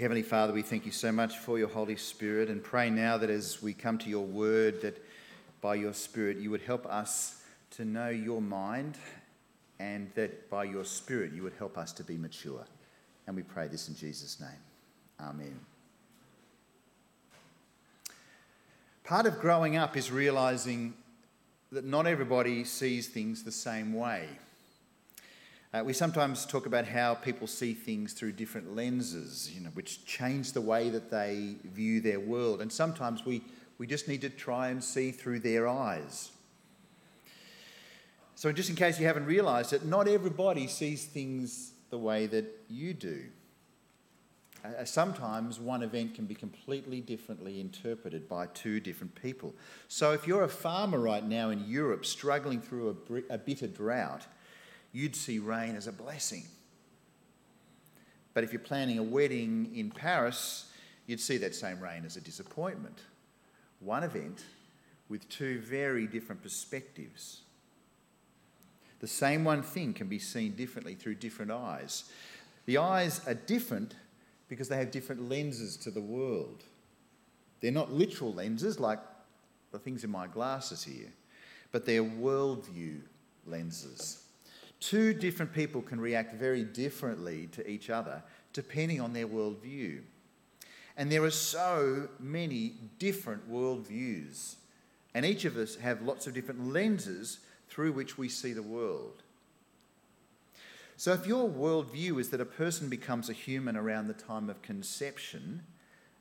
Heavenly Father, we thank you so much for your Holy Spirit and pray now that as we come to your word, that by your Spirit you would help us to know your mind and that by your Spirit you would help us to be mature. And we pray this in Jesus' name. Amen. Part of growing up is realizing that not everybody sees things the same way. Uh, we sometimes talk about how people see things through different lenses, you know, which change the way that they view their world. And sometimes we, we just need to try and see through their eyes. So, just in case you haven't realised it, not everybody sees things the way that you do. Uh, sometimes one event can be completely differently interpreted by two different people. So, if you're a farmer right now in Europe struggling through a, a bitter drought, you'd see rain as a blessing. But if you're planning a wedding in Paris, you'd see that same rain as a disappointment. One event with two very different perspectives. The same one thing can be seen differently through different eyes. The eyes are different because they have different lenses to the world. They're not literal lenses like the things in my glasses here, but they're worldview lenses. Two different people can react very differently to each other depending on their worldview. And there are so many different worldviews. And each of us have lots of different lenses through which we see the world. So, if your worldview is that a person becomes a human around the time of conception,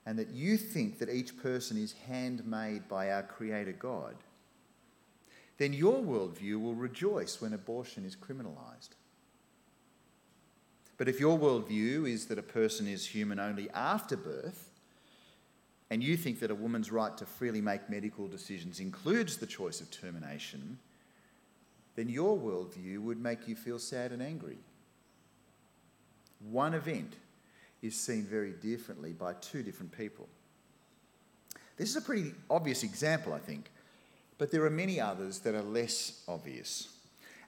and that you think that each person is handmade by our Creator God, then your worldview will rejoice when abortion is criminalised. But if your worldview is that a person is human only after birth, and you think that a woman's right to freely make medical decisions includes the choice of termination, then your worldview would make you feel sad and angry. One event is seen very differently by two different people. This is a pretty obvious example, I think, but there are many others that are less obvious.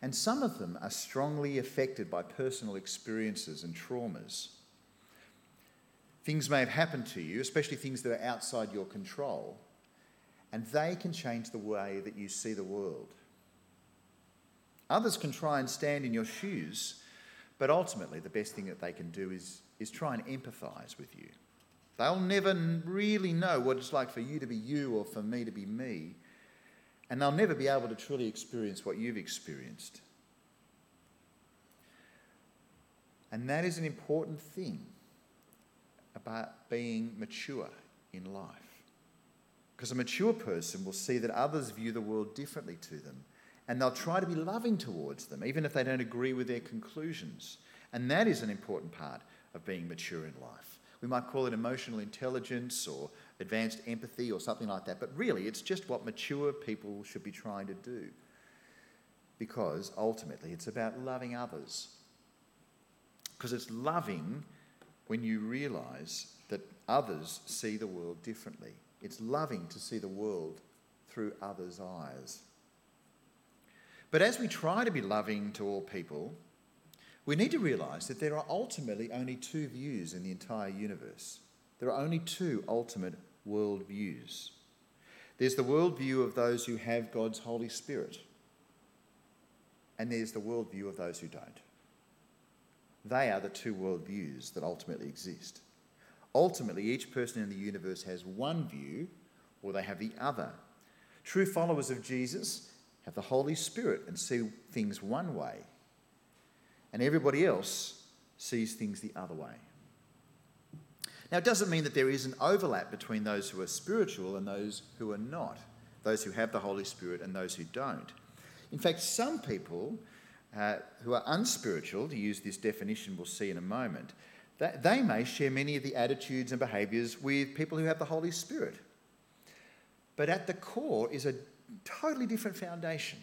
And some of them are strongly affected by personal experiences and traumas. Things may have happened to you, especially things that are outside your control, and they can change the way that you see the world. Others can try and stand in your shoes, but ultimately, the best thing that they can do is, is try and empathise with you. They'll never really know what it's like for you to be you or for me to be me, and they'll never be able to truly experience what you've experienced. And that is an important thing about being mature in life. Because a mature person will see that others view the world differently to them, and they'll try to be loving towards them, even if they don't agree with their conclusions. And that is an important part of being mature in life. We might call it emotional intelligence or advanced empathy or something like that, but really it's just what mature people should be trying to do. Because ultimately it's about loving others. Because it's loving when you realize that others see the world differently. It's loving to see the world through others' eyes. But as we try to be loving to all people, we need to realize that there are ultimately only two views in the entire universe. There are only two ultimate worldviews. There's the worldview of those who have God's Holy Spirit, and there's the worldview of those who don't. They are the two worldviews that ultimately exist. Ultimately, each person in the universe has one view, or they have the other. True followers of Jesus have the Holy Spirit and see things one way, and everybody else sees things the other way. Now, it doesn't mean that there is an overlap between those who are spiritual and those who are not, those who have the Holy Spirit and those who don't. In fact, some people uh, who are unspiritual, to use this definition we'll see in a moment, that they may share many of the attitudes and behaviours with people who have the Holy Spirit. But at the core is a totally different foundation.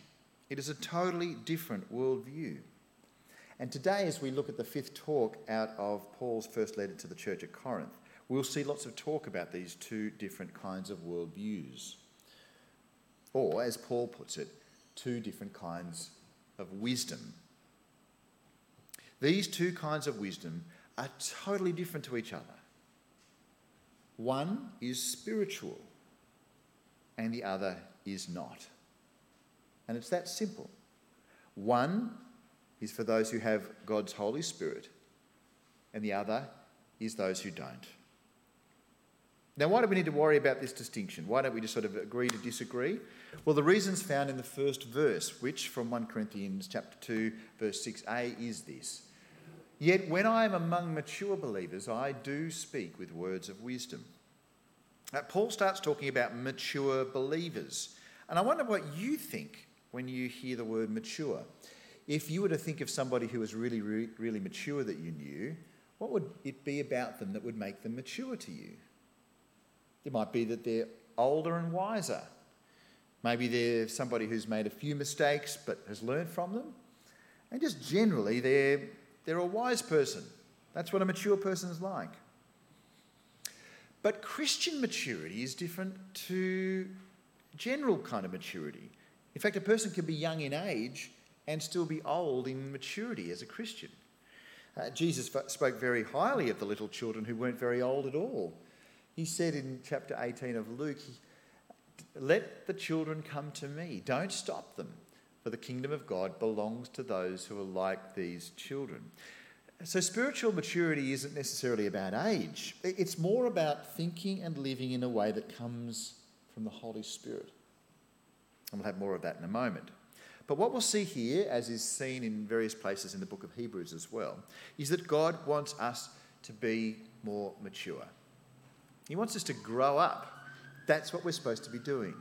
It is a totally different worldview. And today, as we look at the fifth talk out of Paul's first letter to the church at Corinth, we'll see lots of talk about these two different kinds of worldviews. Or, as Paul puts it, two different kinds of wisdom. These two kinds of wisdom are totally different to each other. One is spiritual and the other is not. And it's that simple. One is for those who have God's Holy Spirit, and the other is those who don't. Now, why do we need to worry about this distinction? Why don't we just sort of agree to disagree? Well, the reason's found in the first verse, which from 1 Corinthians chapter 2, verse 6a is this. Yet when I am among mature believers, I do speak with words of wisdom. Now, Paul starts talking about mature believers. And I wonder what you think when you hear the word mature. If you were to think of somebody who was really, really, really mature that you knew, what would it be about them that would make them mature to you? It might be that they're older and wiser. Maybe they're somebody who's made a few mistakes but has learned from them. And just generally, they're, they're a wise person. That's what a mature person is like. But Christian maturity is different to general kind of maturity. In fact, a person can be young in age and still be old in maturity as a Christian. Uh, Jesus spoke very highly of the little children who weren't very old at all. He said in chapter 18 of Luke, Let the children come to me, don't stop them, for the kingdom of God belongs to those who are like these children. So, spiritual maturity isn't necessarily about age, it's more about thinking and living in a way that comes from the Holy Spirit. And we'll have more of that in a moment. But what we'll see here, as is seen in various places in the book of Hebrews as well, is that God wants us to be more mature. He wants us to grow up. That's what we're supposed to be doing,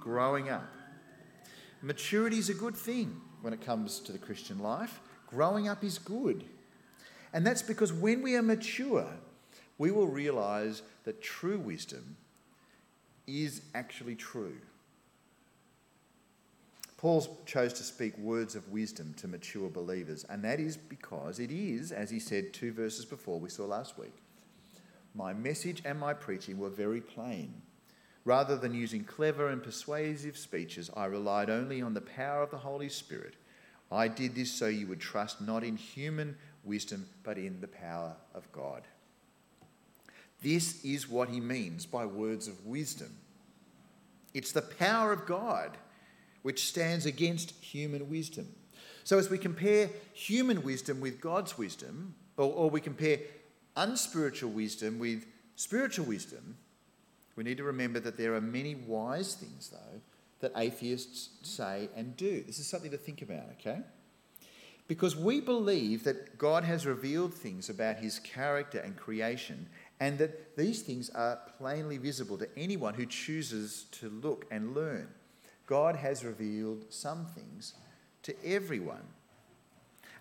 growing up. Maturity is a good thing when it comes to the Christian life. Growing up is good. And that's because when we are mature, we will realize that true wisdom is actually true. Paul chose to speak words of wisdom to mature believers, and that is because it is, as he said two verses before we saw last week, my message and my preaching were very plain. Rather than using clever and persuasive speeches, I relied only on the power of the Holy Spirit. I did this so you would trust not in human wisdom, but in the power of God. This is what he means by words of wisdom it's the power of God which stands against human wisdom. So, as we compare human wisdom with God's wisdom, or, or, we compare unspiritual wisdom with spiritual wisdom, we need to remember that there are many wise things, though, that atheists say and do. This is something to think about, okay? Because we believe that God has revealed things about his character and creation, and that these things are plainly visible to anyone who chooses to look and learn. God has revealed some things to everyone.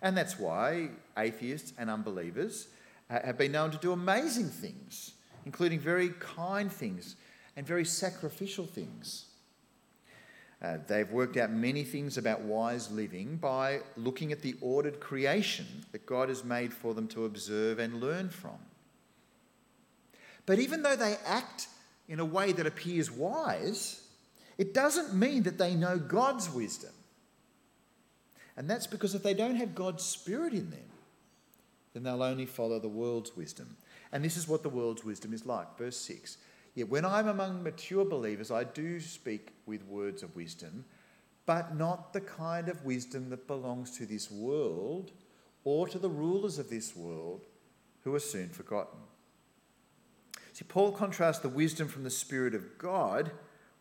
And that's why atheists and unbelievers have been known to do amazing things, including very kind things and very sacrificial things. Uh, they've worked out many things about wise living by looking at the ordered creation that God has made for them to observe and learn from. But even though they act in a way that appears wise, it doesn't mean that they know God's wisdom. And that's because if they don't have God's Spirit in them, then they'll only follow the world's wisdom. And this is what the world's wisdom is like. Verse 6 Yet when I'm among mature believers, I do speak with words of wisdom, but not the kind of wisdom that belongs to this world or to the rulers of this world who are soon forgotten. See, Paul contrasts the wisdom from the Spirit of God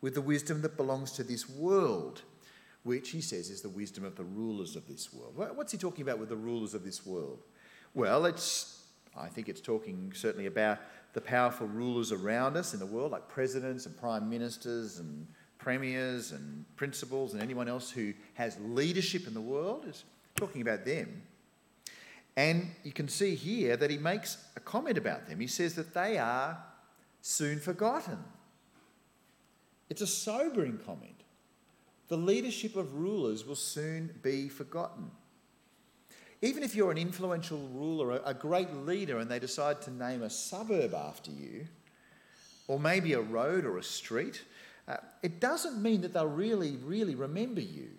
with the wisdom that belongs to this world, which he says is the wisdom of the rulers of this world. What's he talking about with the rulers of this world? Well, it's, I think it's talking certainly about the powerful rulers around us in the world, like presidents and prime ministers and premiers and principals and anyone else who has leadership in the world, is talking about them. And you can see here that he makes a comment about them. He says that they are soon forgotten. It's a sobering comment. The leadership of rulers will soon be forgotten. Even if you're an influential ruler, a great leader, and they decide to name a suburb after you, or maybe a road or a street, uh, it doesn't mean that they'll really, really remember you.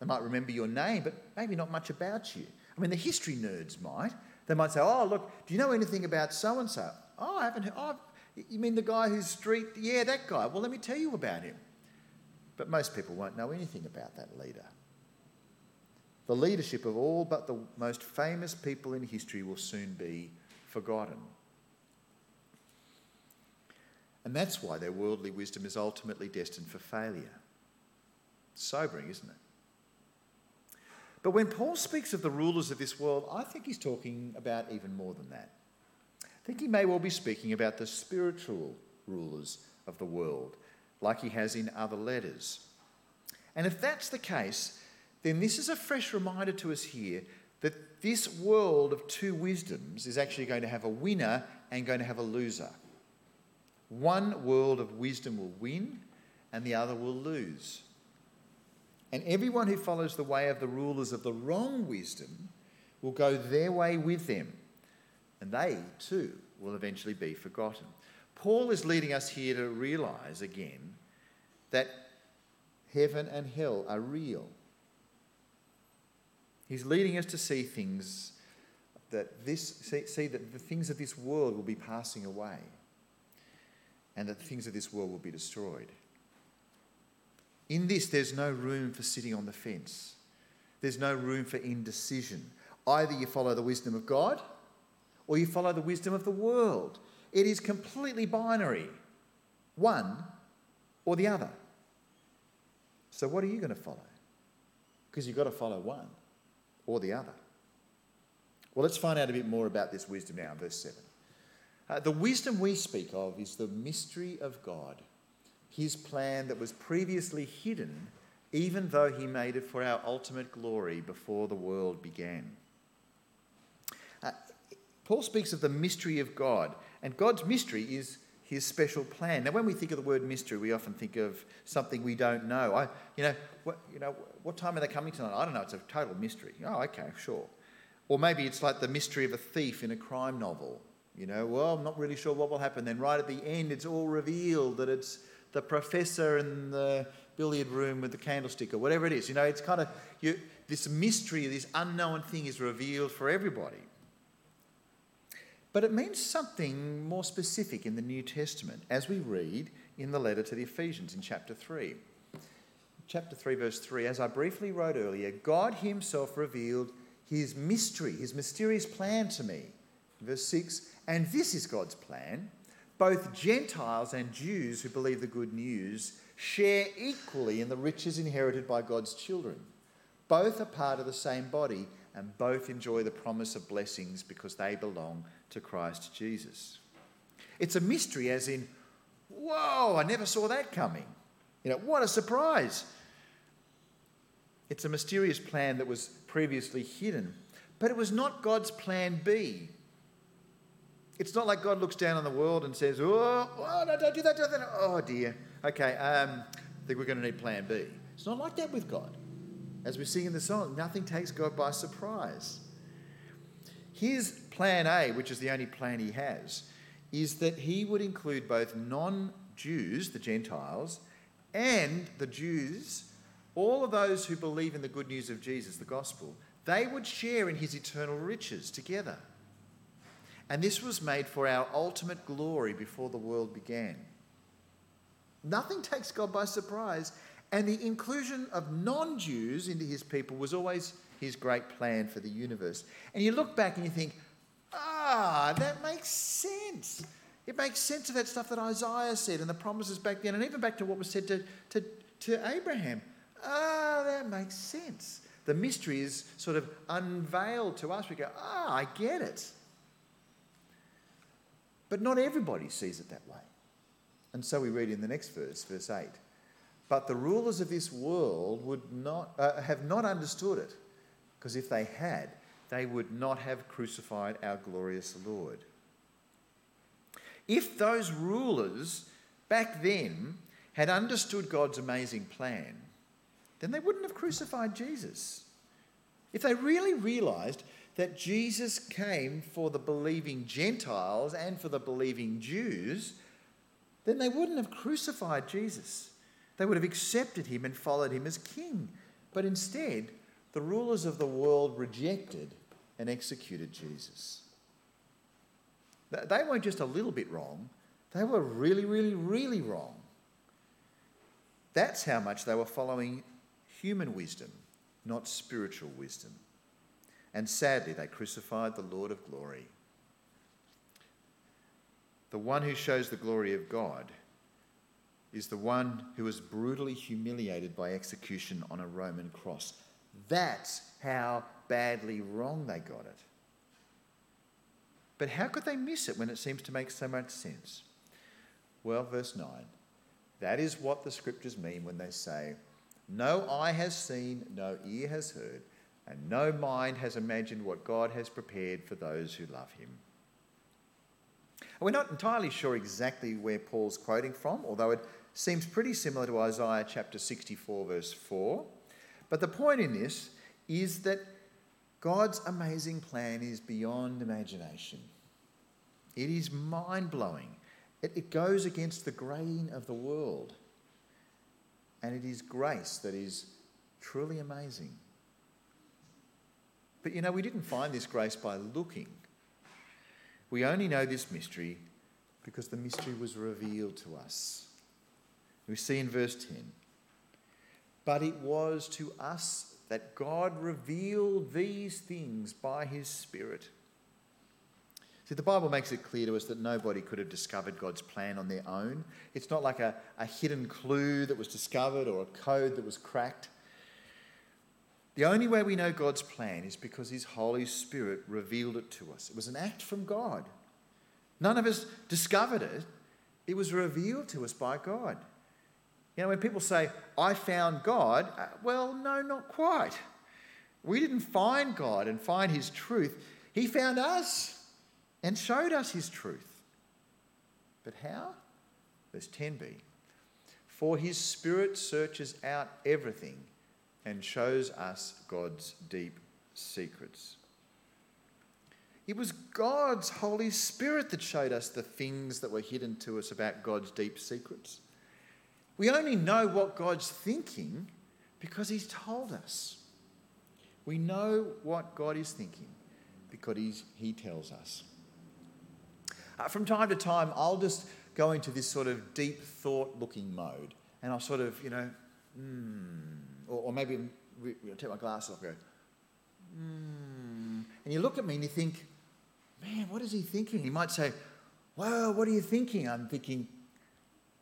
They might remember your name, but maybe not much about you. I mean, the history nerds might. They might say, Oh, look, do you know anything about so and so? Oh, I haven't heard. Oh, You mean the guy whose street? Yeah, that guy. Well, let me tell you about him. But most people won't know anything about that leader. The leadership of all but the most famous people in history will soon be forgotten. And that's why their worldly wisdom is ultimately destined for failure. Sobering, isn't it? But when Paul speaks of the rulers of this world, I think he's talking about even more than that. I think he may well be speaking about the spiritual rulers of the world, like he has in other letters. And if that's the case, then this is a fresh reminder to us here that this world of two wisdoms is actually going to have a winner and going to have a loser. One world of wisdom will win and the other will lose. And everyone who follows the way of the rulers of the wrong wisdom will go their way with them. And they too will eventually be forgotten. Paul is leading us here to realize again that heaven and hell are real. He's leading us to see things that this see, see that the things of this world will be passing away and that the things of this world will be destroyed. In this, there's no room for sitting on the fence. There's no room for indecision. Either you follow the wisdom of God or you follow the wisdom of the world. It is completely binary one or the other. So, what are you going to follow? Because you've got to follow one or the other. Well, let's find out a bit more about this wisdom now verse 7. Uh, the wisdom we speak of is the mystery of God, his plan that was previously hidden, even though he made it for our ultimate glory before the world began. Paul speaks of the mystery of God, and God's mystery is his special plan. Now, when we think of the word mystery, we often think of something we don't know. I, you know, what, you know, what time are they coming tonight? I don't know. It's a total mystery. Oh, okay, sure. Or maybe it's like the mystery of a thief in a crime novel. You know, well, I'm not really sure what will happen. Then, right at the end, it's all revealed that it's the professor in the billiard room with the candlestick or whatever it is. You know, it's kind of you, this mystery, this unknown thing is revealed for everybody. But it means something more specific in the New Testament, as we read in the letter to the Ephesians in chapter 3. Chapter 3, verse 3 As I briefly wrote earlier, God Himself revealed His mystery, His mysterious plan to me. Verse 6 and this is God's plan. Both Gentiles and Jews who believe the good news share equally in the riches inherited by God's children. Both are part of the same body and both enjoy the promise of blessings because they belong to Christ Jesus. It's a mystery, as in, whoa, I never saw that coming. You know, what a surprise. It's a mysterious plan that was previously hidden, but it was not God's plan B. It's not like God looks down on the world and says, oh, oh no, don't do that, don't do that. Oh, dear. Okay, um, I think we're going to need plan B. It's not like that with God. As we sing in the song, nothing takes God by surprise. His plan A, which is the only plan he has, is that he would include both non Jews, the Gentiles, and the Jews, all of those who believe in the good news of Jesus, the gospel, they would share in his eternal riches together. And this was made for our ultimate glory before the world began. Nothing takes God by surprise, and the inclusion of non Jews into his people was always his great plan for the universe. And you look back and you think, ah, that makes sense. It makes sense of that stuff that Isaiah said and the promises back then, and even back to what was said to, to, to Abraham. Ah, that makes sense. The mystery is sort of unveiled to us. We go, ah, I get it. But not everybody sees it that way. And so we read in the next verse, verse 8. But the rulers of this world would not, uh, have not understood it, because if they had, they would not have crucified our glorious Lord. If those rulers back then had understood God's amazing plan, then they wouldn't have crucified Jesus. If they really realised that Jesus came for the believing Gentiles and for the believing Jews, then they wouldn't have crucified Jesus. They would have accepted him and followed him as king. But instead, the rulers of the world rejected and executed Jesus. They weren't just a little bit wrong, They were really, really, really wrong. That's how much they were following human wisdom, not spiritual wisdom. And sadly, they crucified the Lord of glory. The one who shows the glory of God is the one who was brutally humiliated by execution on a Roman cross. That's how badly wrong they got it. But how could they miss it when it seems to make so much sense? Well, verse 9 that is what the scriptures mean when they say, No eye has seen, no ear has heard, and no mind has imagined what God has prepared for those who love him. We're not entirely sure exactly where Paul's quoting from, although it seems pretty similar to Isaiah chapter 64, verse 4. But the point in this is that God's amazing plan is beyond imagination. It is mind blowing. It, it goes against the grain of the world. And it is grace that is truly amazing. But you know, we didn't find this grace by looking. We only know this mystery because the mystery was revealed to us. We see in verse 10 But it was to us that God revealed these things by his Spirit. See, the Bible makes it clear to us that nobody could have discovered God's plan on their own. It's not like a, a hidden clue that was discovered or a code that was cracked. The only way we know God's plan is because His Holy Spirit revealed it to us. It was an act from God. None of us discovered it, it was revealed to us by God. You know, when people say, I found God, uh, well, no, not quite. We didn't find God and find His truth, He found us and showed us his truth. But how? Verse 10b For his spirit searches out everything and shows us God's deep secrets. It was God's Holy Spirit that showed us the things that were hidden to us about God's deep secrets. We only know what God's thinking because He's told us. We know what God is thinking because He tells us. Uh, from time to time, I'll just go into this sort of deep thought looking mode and I'll sort of, you know, mm, or, or, maybe know, take my glasses off and go, mm, and you look at me and you think, man, what is he thinking? He might say, well, what are you thinking? I'm thinking,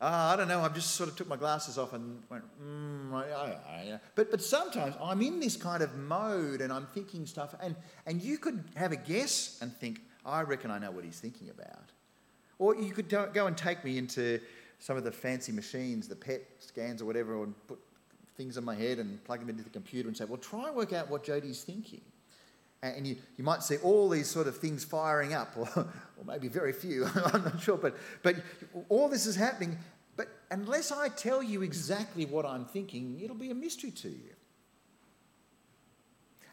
uh, I don't know. I just sort of took my glasses off and went, mm, yeah, yeah. But, but sometimes I'm in this kind of mode and I'm thinking stuff, and, and you could have a guess and think, I reckon I know what he's thinking about. Or you could go and take me into some of the fancy machines, the PET scans or whatever, and put things on my head and plug them into the computer and say, well, try and work out what Jody's thinking. And you, you might see all these sort of things firing up, or, or maybe very few, I'm not sure. But, but all this is happening. But unless I tell you exactly what I'm thinking, it'll be a mystery to you.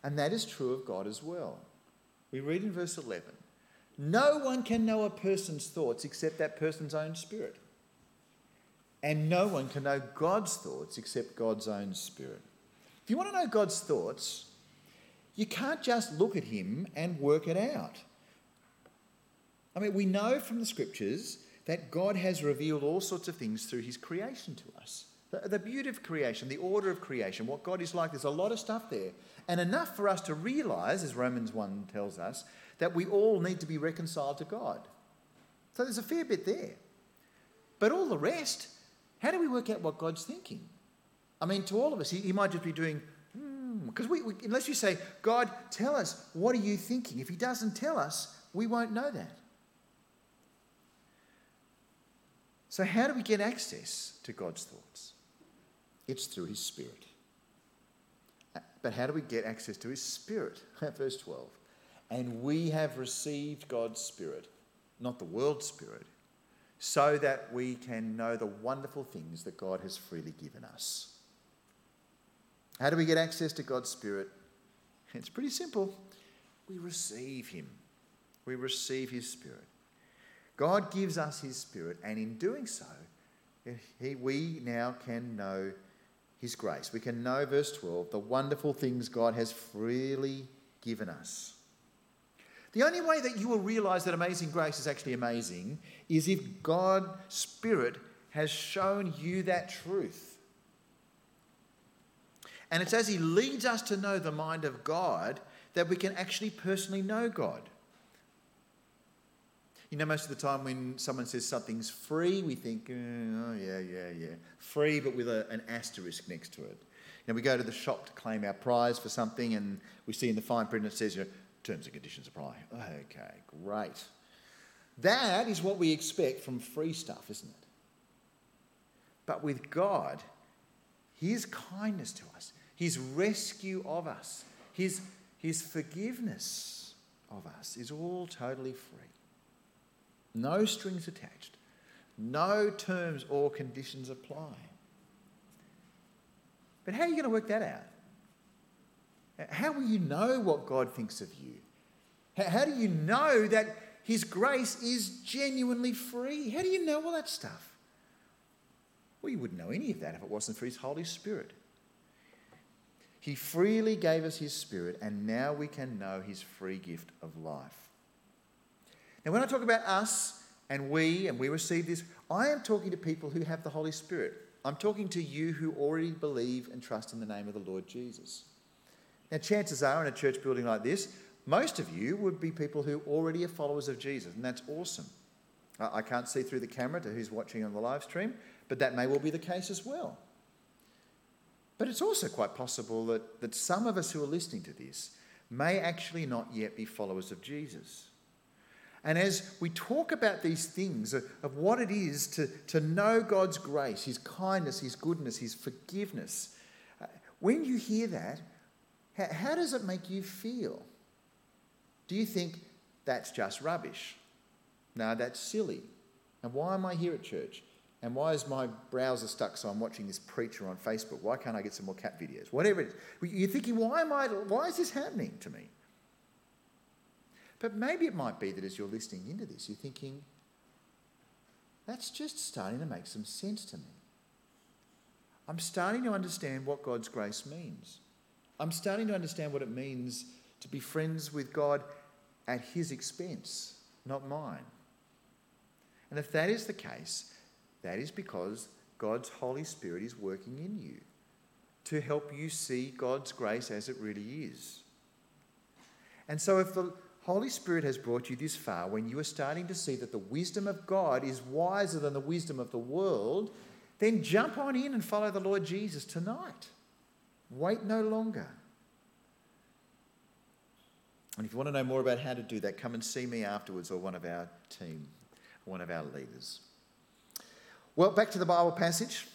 And that is true of God as well. We read in verse 11 no one can know a person's thoughts except that person's own spirit. And no one can know God's thoughts except God's own spirit. If you want to know God's thoughts, you can't just look at Him and work it out. I mean, we know from the scriptures that God has revealed all sorts of things through His creation to us. The, the beauty of creation, the order of creation, what God is like, there's a lot of stuff there. And enough for us to realize, as Romans 1 tells us, that we all need to be reconciled to God. So there's a fair bit there. But all the rest, how do we work out what God's thinking? I mean, to all of us, he, he might just be doing, because we, we, unless you say, God, tell us, what are you thinking? If He doesn't tell us, we won't know that. So, how do we get access to God's thoughts? It's through His Spirit. Uh, but how do we get access to His Spirit? Verse 12. And we have received God's Spirit, not the world's Spirit, so that we can know the wonderful things that God has freely given us. How do we get access to God's Spirit? It's pretty simple. We receive Him, we receive His Spirit. God gives us His Spirit, and in doing so, he, we now can know His grace. We can know, verse 12, the wonderful things God has freely given us. The only way that you will realize that amazing grace is actually amazing is if God's Spirit has shown you that truth. And it's as He leads us to know the mind of God that we can actually personally know God. You know, most of the time when someone says something's free, we think, oh, yeah, yeah, yeah. Free, but with a, an asterisk next to it. You know, we go to the shop to claim our prize for something, and we see in the fine print it says, you know, terms and conditions apply. Okay, great. That is what we expect from free stuff, isn't it? But with God, His kindness to us, His rescue of us, His, his forgiveness of us is all totally free no strings attached, no terms or conditions apply. But how are you going to work that out? How will you know what God thinks of you? How do you know that His grace is genuinely free? How do you know all that stuff? Well, you wouldn't know any of that if it wasn't for His Holy Spirit. He freely gave us His Spirit, and now we can know His free gift of life. Now, when I talk about us and we and we receive this, I am talking to people who have the Holy Spirit. I'm talking to you who already believe and trust in the name of the Lord Jesus. Now, chances are in a church building like this, most of you would be people who already are followers of Jesus, and that's awesome. I can't see through the camera to who's watching on the live stream, but that may well be the case as well. But it's also quite possible that, that some of us who are listening to this may actually not yet be followers of Jesus. And as we talk about these things of, what it is to, to know God's grace, His kindness, His goodness, His forgiveness, uh, when you hear that, how, how does it make you feel? Do you think that's just rubbish? No, that's silly. And why am I here at church? And why is my browser stuck so I'm watching this preacher on Facebook? Why can't I get some more cat videos? Whatever it is. You're thinking, why am I why is this happening to me? But maybe it might be that as you're listening into this, you're thinking, that's just starting to make some sense to me. I'm starting to understand what God's grace means. I'm starting to understand what it means to be friends with God at His expense, not mine. And if that is the case, that is because God's Holy Spirit is working in you to help you see God's grace as it really is. And so if the Holy Spirit has brought you this far when you are starting to see that the wisdom of God is wiser than the wisdom of the world, then jump on in and follow the Lord Jesus tonight. Wait no longer. And if you want to know more about how to do that, come and see me afterwards or one of our team, one of our leaders. Well, back to the Bible passage.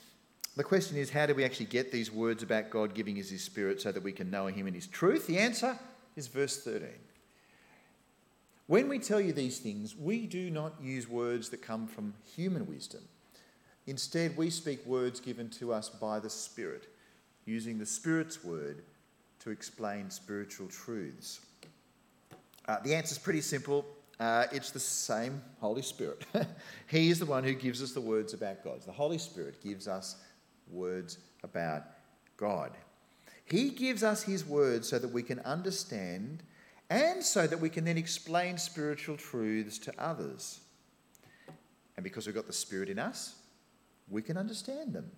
The question is how do we actually get these words about God giving us His Spirit so that we can know Him in His truth? The answer is verse 13. When we tell you these things, we do not use words that come from human wisdom. Instead, we speak words given to us by the Spirit, using the Spirit's word to explain spiritual truths. Uh, the answer is pretty simple. Uh, it's the same Holy Spirit. he is the one who gives us the words about God. The Holy Spirit gives us words about God. He gives us His words so that we can understand and so that we can then explain spiritual truths to others. And because we've got the Spirit in us, we can understand them.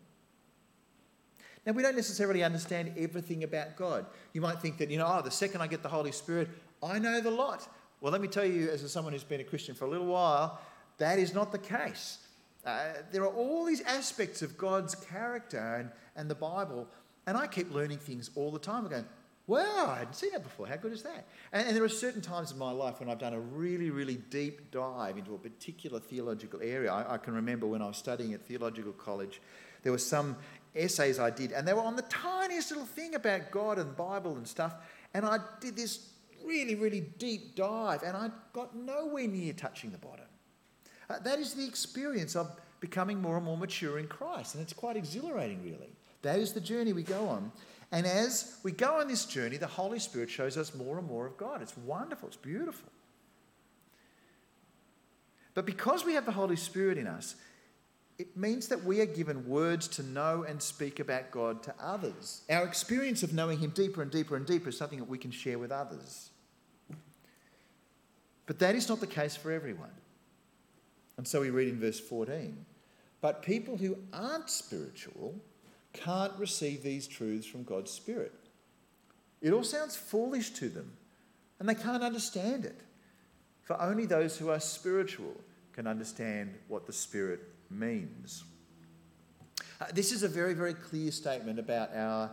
Now, we don't necessarily understand everything about God. You might think that, you know, oh, the second I get the Holy Spirit, I know the lot. Well, let me tell you, as someone who's been a Christian for a little while, that is not the case. Uh, there are all these aspects of God's character and, and the Bible, and I keep learning things all the time. I'm going, Wow, I hadn't seen that before. How good is that? And, and, there are certain times in my life when I've done a really, really deep dive into a particular theological area. I, I can remember when I was studying at theological college, there were some essays I did, and they were on the tiniest little thing about God and Bible and stuff. And I did this really, really deep dive, and I got nowhere near touching the bottom. Uh, that is the experience of becoming more and more mature in Christ, and it's quite exhilarating, really. That is the journey we go on. And as we go on this journey, the Holy Spirit shows us more and more of God. It's wonderful, it's beautiful. But because we have the Holy Spirit in us, it means that we are given words to know and speak about God to others. Our experience of knowing Him deeper and deeper and deeper is something that we can share with others. But that is not the case for everyone. And so we read in verse 14 But people who aren't spiritual can't receive these truths from God's Spirit. It all sounds foolish to them, and they can't understand it. For only those who are spiritual can understand what the Spirit means. Uh, this is a very, very clear statement about our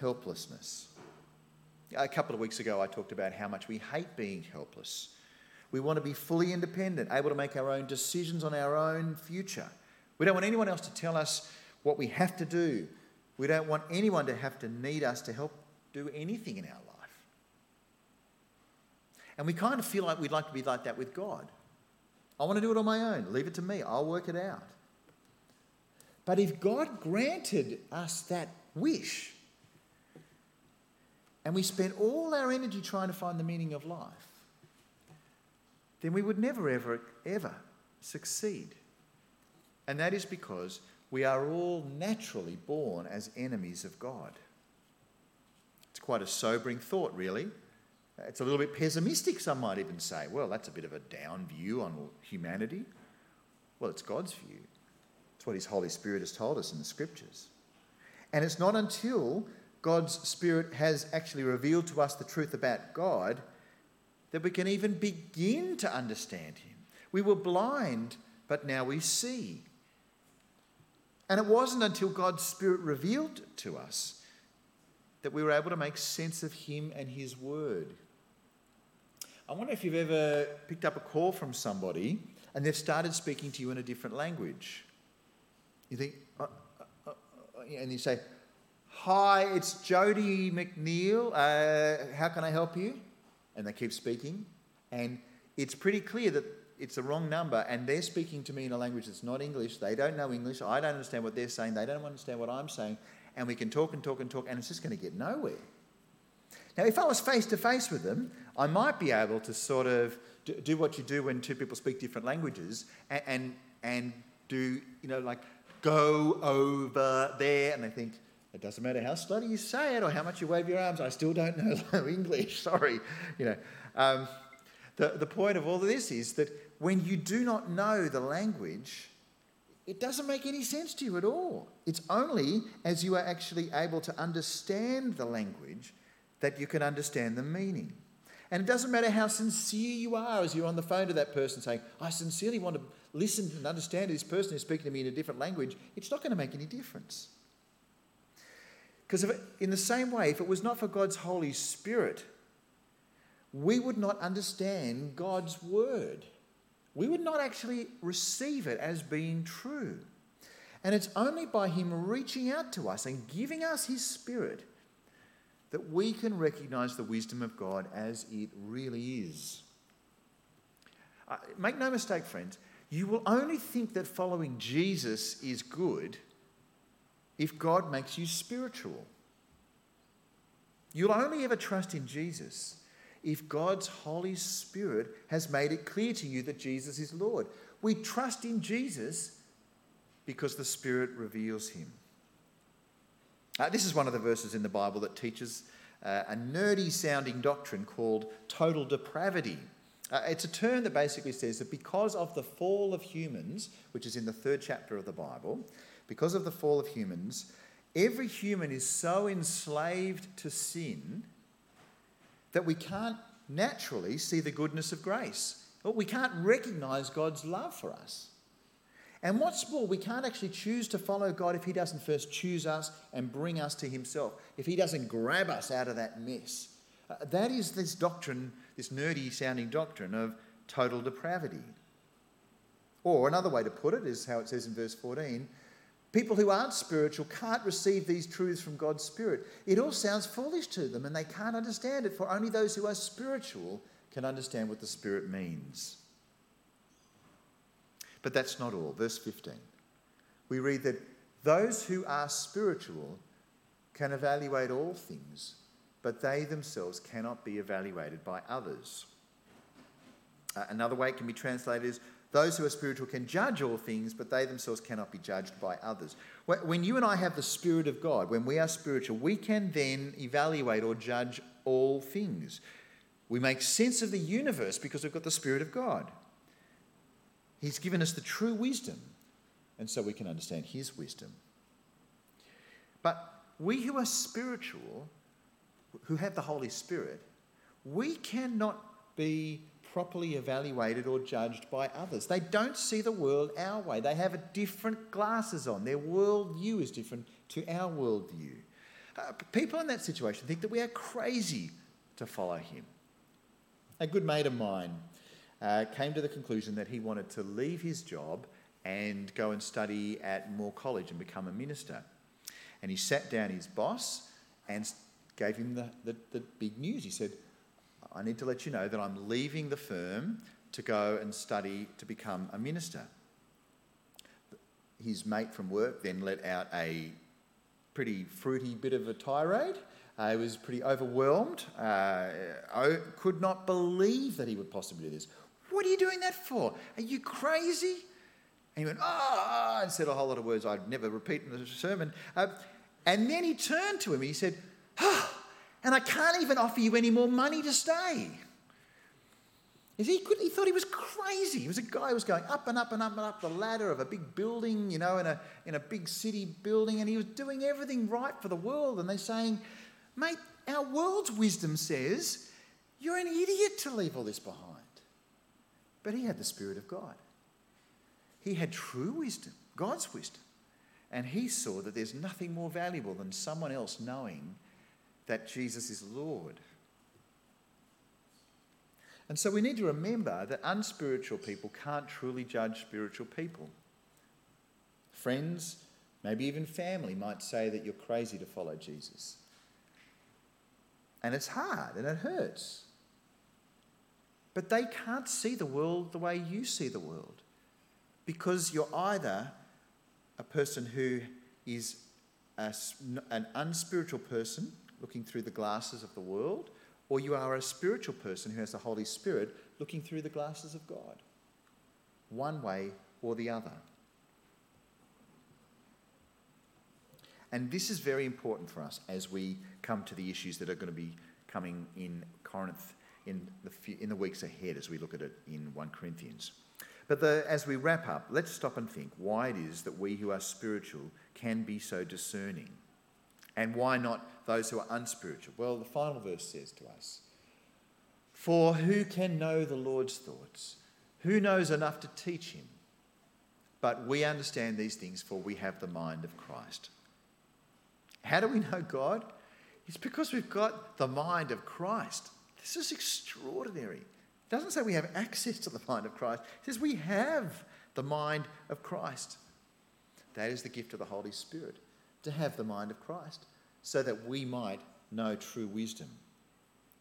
helplessness. A couple of weeks ago, I talked about how much we hate being helpless. We want to be fully independent, able to make our own decisions on our own future. We don't want anyone else to tell us what we have to do. We don't want anyone to have to need us to help do anything in our life. And we kind of feel like we'd like to be like that with God. I want to do it on my own. Leave it to me. I'll work it out. But if God granted us that wish, and we spent all our energy trying to find the meaning of life, then we would never, ever, ever succeed. And that is because we are all naturally born as enemies of God. It's quite a sobering thought, really. It's a little bit pessimistic, some might even say. Well, that's a bit of a down view on humanity. Well, it's God's view. It's what His Holy Spirit has told us in the Scriptures. And it's not until God's Spirit has actually revealed to us the truth about God that we can even begin to understand Him. We were blind, but now we see. And it wasn't until God's Spirit revealed to us that we were able to make sense of Him and His Word. I wonder if you've ever picked up a call from somebody and they've started speaking to you in a different language. You think, uh, uh, uh, uh and you say, Hi, it's Jody McNeil. Uh, how can I help you? And they keep speaking. And it's pretty clear that it's the wrong number, and they're speaking to me in a language that's not English. They don't know English. I don't understand what they're saying. They don't understand what I'm saying. And we can talk and talk and talk, and it's just going to get nowhere. Now, if I was face to face with them, I might be able to sort of do what you do when two people speak different languages and, and, and do, you know, like go over there, and they think, it doesn't matter how slowly you say it or how much you wave your arms, I still don't know English, sorry. You know, um, the, the point of all of this is that when you do not know the language, it doesn't make any sense to you at all. It's only as you are actually able to understand the language that you can understand the meaning. And it doesn't matter how sincere you are as you're on the phone to that person saying, I sincerely want to listen and understand this person who's speaking to me in a different language, it's not going to make any difference. Because in the same way, if it was not for God's Holy Spirit, we would not understand God's word. We would not actually receive it as being true. And it's only by Him reaching out to us and giving us His Spirit that we can recognize the wisdom of God as it really is. Uh, make no mistake, friends, you will only think that following Jesus is good if God makes you spiritual. You'll only ever trust in Jesus if God's Holy Spirit has made it clear to you that Jesus is Lord. We trust in Jesus because the Spirit reveals him. Uh, this is one of the verses in the Bible that teaches uh, a nerdy sounding doctrine called total depravity. Uh, it's a term that basically says that because of the fall of humans, which is in the third chapter of the Bible, because of the fall of humans, every human is so enslaved to sin that we can't naturally see the goodness of grace. We can't recognize God's love for us. And what's more, we can't actually choose to follow God if He doesn't first choose us and bring us to Himself, if He doesn't grab us out of that mess. Uh, that is this doctrine, this nerdy sounding doctrine of total depravity. Or another way to put it is how it says in verse 14 people who aren't spiritual can't receive these truths from God's Spirit. It all sounds foolish to them and they can't understand it, for only those who are spiritual can understand what the Spirit means. But that's not all. Verse 15. We read that those who are spiritual can evaluate all things, but they themselves cannot be evaluated by others. Uh, another way it can be translated is those who are spiritual can judge all things, but they themselves cannot be judged by others. When you and I have the Spirit of God, when we are spiritual, we can then evaluate or judge all things. We make sense of the universe because we've got the Spirit of God. He's given us the true wisdom, and so we can understand His wisdom. But we who are spiritual, who have the Holy Spirit, we cannot be properly evaluated or judged by others. They don't see the world our way. They have a different glasses on. Their worldview is different to our worldview. Uh, people in that situation think that we are crazy to follow him. A good mate of mine uh, came to the conclusion that he wanted to leave his job and go and study at Moore College and become a minister. And he sat down his boss and gave him the, the, the big news. He said, I need to let you know that I'm leaving the firm to go and study to become a minister. His mate from work then let out a pretty fruity bit of a tirade. Uh, was pretty overwhelmed. Uh, I could not believe that he would possibly do this. What are you doing that for? Are you crazy? And he went, ah, oh, and said a whole lot of words I'd never repeat in the sermon. Uh, and then he turned to him and he said, oh, and I can't even offer you any more money to stay. He, he thought he was crazy. He was a guy who was going up and up and up and up the ladder of a big building, you know, in a, in a big city building, and he was doing everything right for the world. And they're saying, mate, our world's wisdom says you're an idiot to leave all this behind. But he had the Spirit of God. He had true wisdom, God's wisdom. And he saw that there's nothing more valuable than someone else knowing that Jesus is Lord. And so we need to remember that unspiritual people can't truly judge spiritual people. Friends, maybe even family, might say that you're crazy to follow Jesus. And it's hard and it hurts. But they can't see the world the way you see the world because you're either a person who is a, an unspiritual person looking through the glasses of the world, or you are a spiritual person who has the Holy Spirit looking through the glasses of God. One way or the other. And this is very important for us as we come to the issues that are going to be coming in Corinth in the, in the weeks ahead as we look at it in 1 Corinthians. But the, as we wrap up, let's stop and think why it is that we who are spiritual can be so discerning. And why not those who are unspiritual? Well, the final verse says to us For who can know the Lord's thoughts? Who knows enough to teach him? But we understand these things, for we have the mind of Christ. How do we know God? It's because we've got the mind of Christ. This is extraordinary. It doesn't say we have access to the mind of Christ, it says we have the mind of Christ. That is the gift of the Holy Spirit to have the mind of Christ so that we might know true wisdom.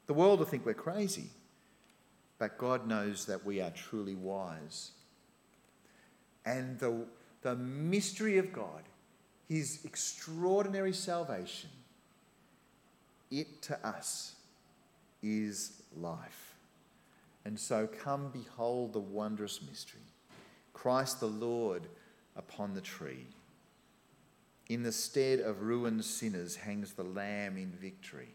The world will think we're crazy, but God knows that we are truly wise. And the, the mystery of God, His extraordinary salvation, it to us is life. And so come behold the wondrous mystery Christ the Lord upon the tree. In the stead of ruined sinners hangs the Lamb in victory.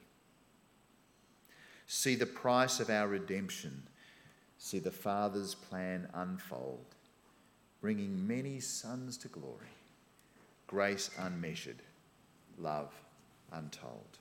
See the price of our redemption. See the Father's plan unfold, bringing many sons to glory, grace unmeasured, love untold.